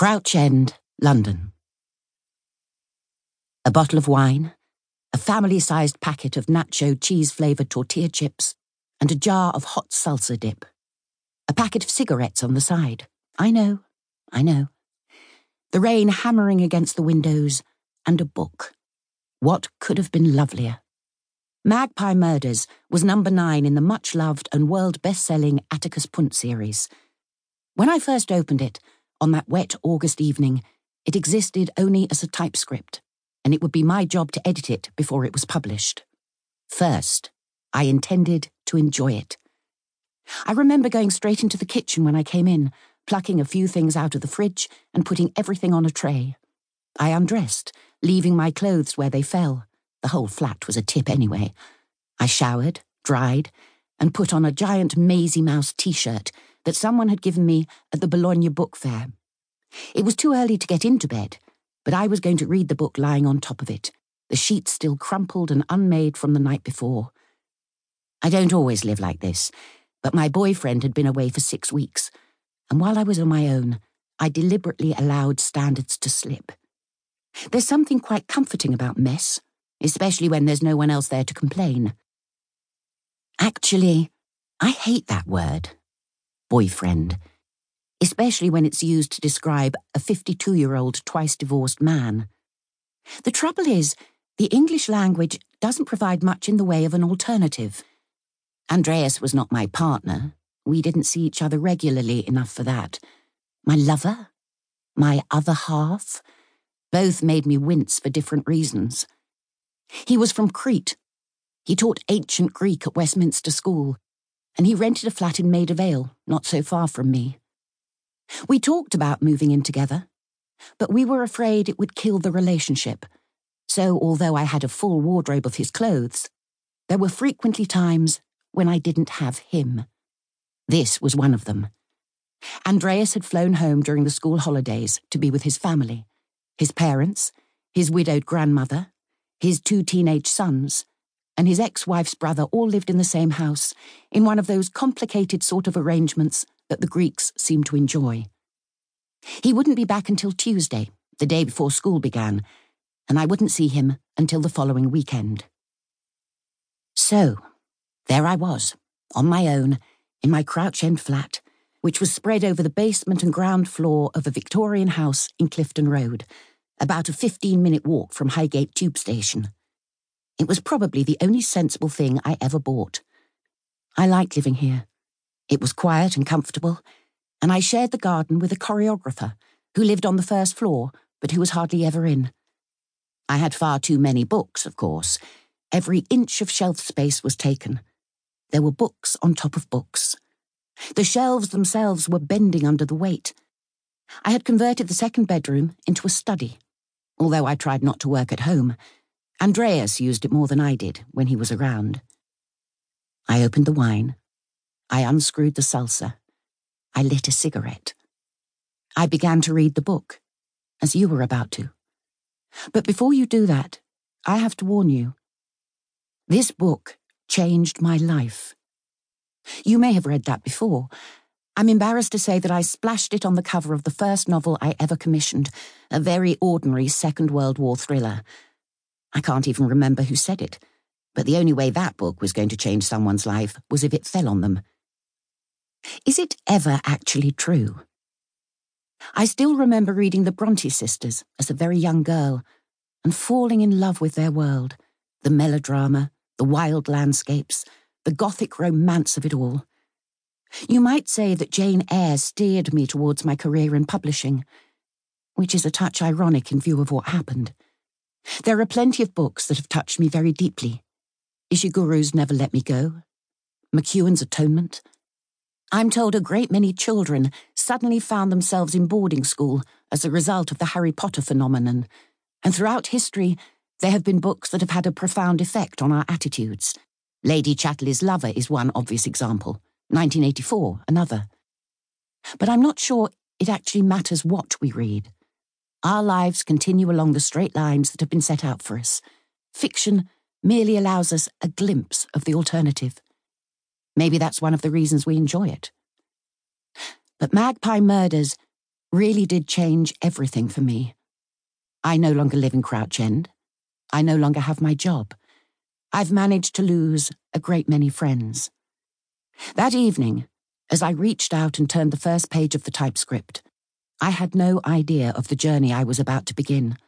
Crouch End, London. A bottle of wine, a family sized packet of nacho cheese flavoured tortilla chips, and a jar of hot salsa dip. A packet of cigarettes on the side. I know, I know. The rain hammering against the windows, and a book. What could have been lovelier? Magpie Murders was number nine in the much loved and world best selling Atticus Pünd series. When I first opened it, on that wet August evening, it existed only as a typescript, and it would be my job to edit it before it was published. First, I intended to enjoy it. I remember going straight into the kitchen when I came in, plucking a few things out of the fridge and putting everything on a tray. I undressed, leaving my clothes where they fell. The whole flat was a tip anyway. I showered, dried, and put on a giant Maisie Mouse t shirt that someone had given me at the Bologna Book Fair. It was too early to get into bed, but I was going to read the book lying on top of it, the sheets still crumpled and unmade from the night before. I don't always live like this, but my boyfriend had been away for six weeks, and while I was on my own, I deliberately allowed standards to slip. There's something quite comforting about mess, especially when there's no one else there to complain. Actually, I hate that word boyfriend, especially when it's used to describe a 52 year old twice divorced man. The trouble is, the English language doesn't provide much in the way of an alternative. Andreas was not my partner. We didn't see each other regularly enough for that. My lover? My other half? Both made me wince for different reasons. He was from Crete. He taught ancient Greek at Westminster School and he rented a flat in Maida Vale, not so far from me. We talked about moving in together, but we were afraid it would kill the relationship. So, although I had a full wardrobe of his clothes, there were frequently times when I didn't have him. This was one of them. Andreas had flown home during the school holidays to be with his family his parents, his widowed grandmother, his two teenage sons, and his ex wife's brother all lived in the same house, in one of those complicated sort of arrangements that the Greeks seem to enjoy. He wouldn't be back until Tuesday, the day before school began, and I wouldn't see him until the following weekend. So, there I was, on my own, in my Crouch End flat, which was spread over the basement and ground floor of a Victorian house in Clifton Road, about a 15 minute walk from Highgate Tube Station. It was probably the only sensible thing I ever bought. I liked living here. It was quiet and comfortable, and I shared the garden with a choreographer who lived on the first floor but who was hardly ever in. I had far too many books, of course. Every inch of shelf space was taken. There were books on top of books. The shelves themselves were bending under the weight. I had converted the second bedroom into a study, although I tried not to work at home Andreas used it more than I did when he was around. I opened the wine. I unscrewed the salsa. I lit a cigarette. I began to read the book, as you were about to. But before you do that, I have to warn you. This book changed my life. You may have read that before. I'm embarrassed to say that I splashed it on the cover of the first novel I ever commissioned, a very ordinary Second World War thriller I can't even remember who said it, but the only way that book was going to change someone's life was if it fell on them. Is it ever actually true? I still remember reading the Bronte sisters as a very young girl and falling in love with their world, the melodrama, the wild landscapes, the gothic romance of it all. You might say that Jane Eyre steered me towards my career in publishing, which is a touch ironic in view of what happened. There are plenty of books that have touched me very deeply. Ishiguro's Never Let Me Go, McEwan's Atonement. I'm told a great many children suddenly found themselves in boarding school as a result of the Harry Potter phenomenon, and throughout history, there have been books that have had a profound effect on our attitudes. Lady Chatterley's Lover is one obvious example, 1984, another. But I'm not sure it actually matters what we read. Our lives continue along the straight lines that have been set out for us. Fiction merely allows us a glimpse of the alternative. Maybe that's one of the reasons we enjoy it. But Magpie Murders really did change everything for me. I no longer live in Crouch End. I no longer have my job. I've managed to lose a great many friends. That evening, as I reached out and turned the first page of the typescript, I had no idea of the journey I was about to begin.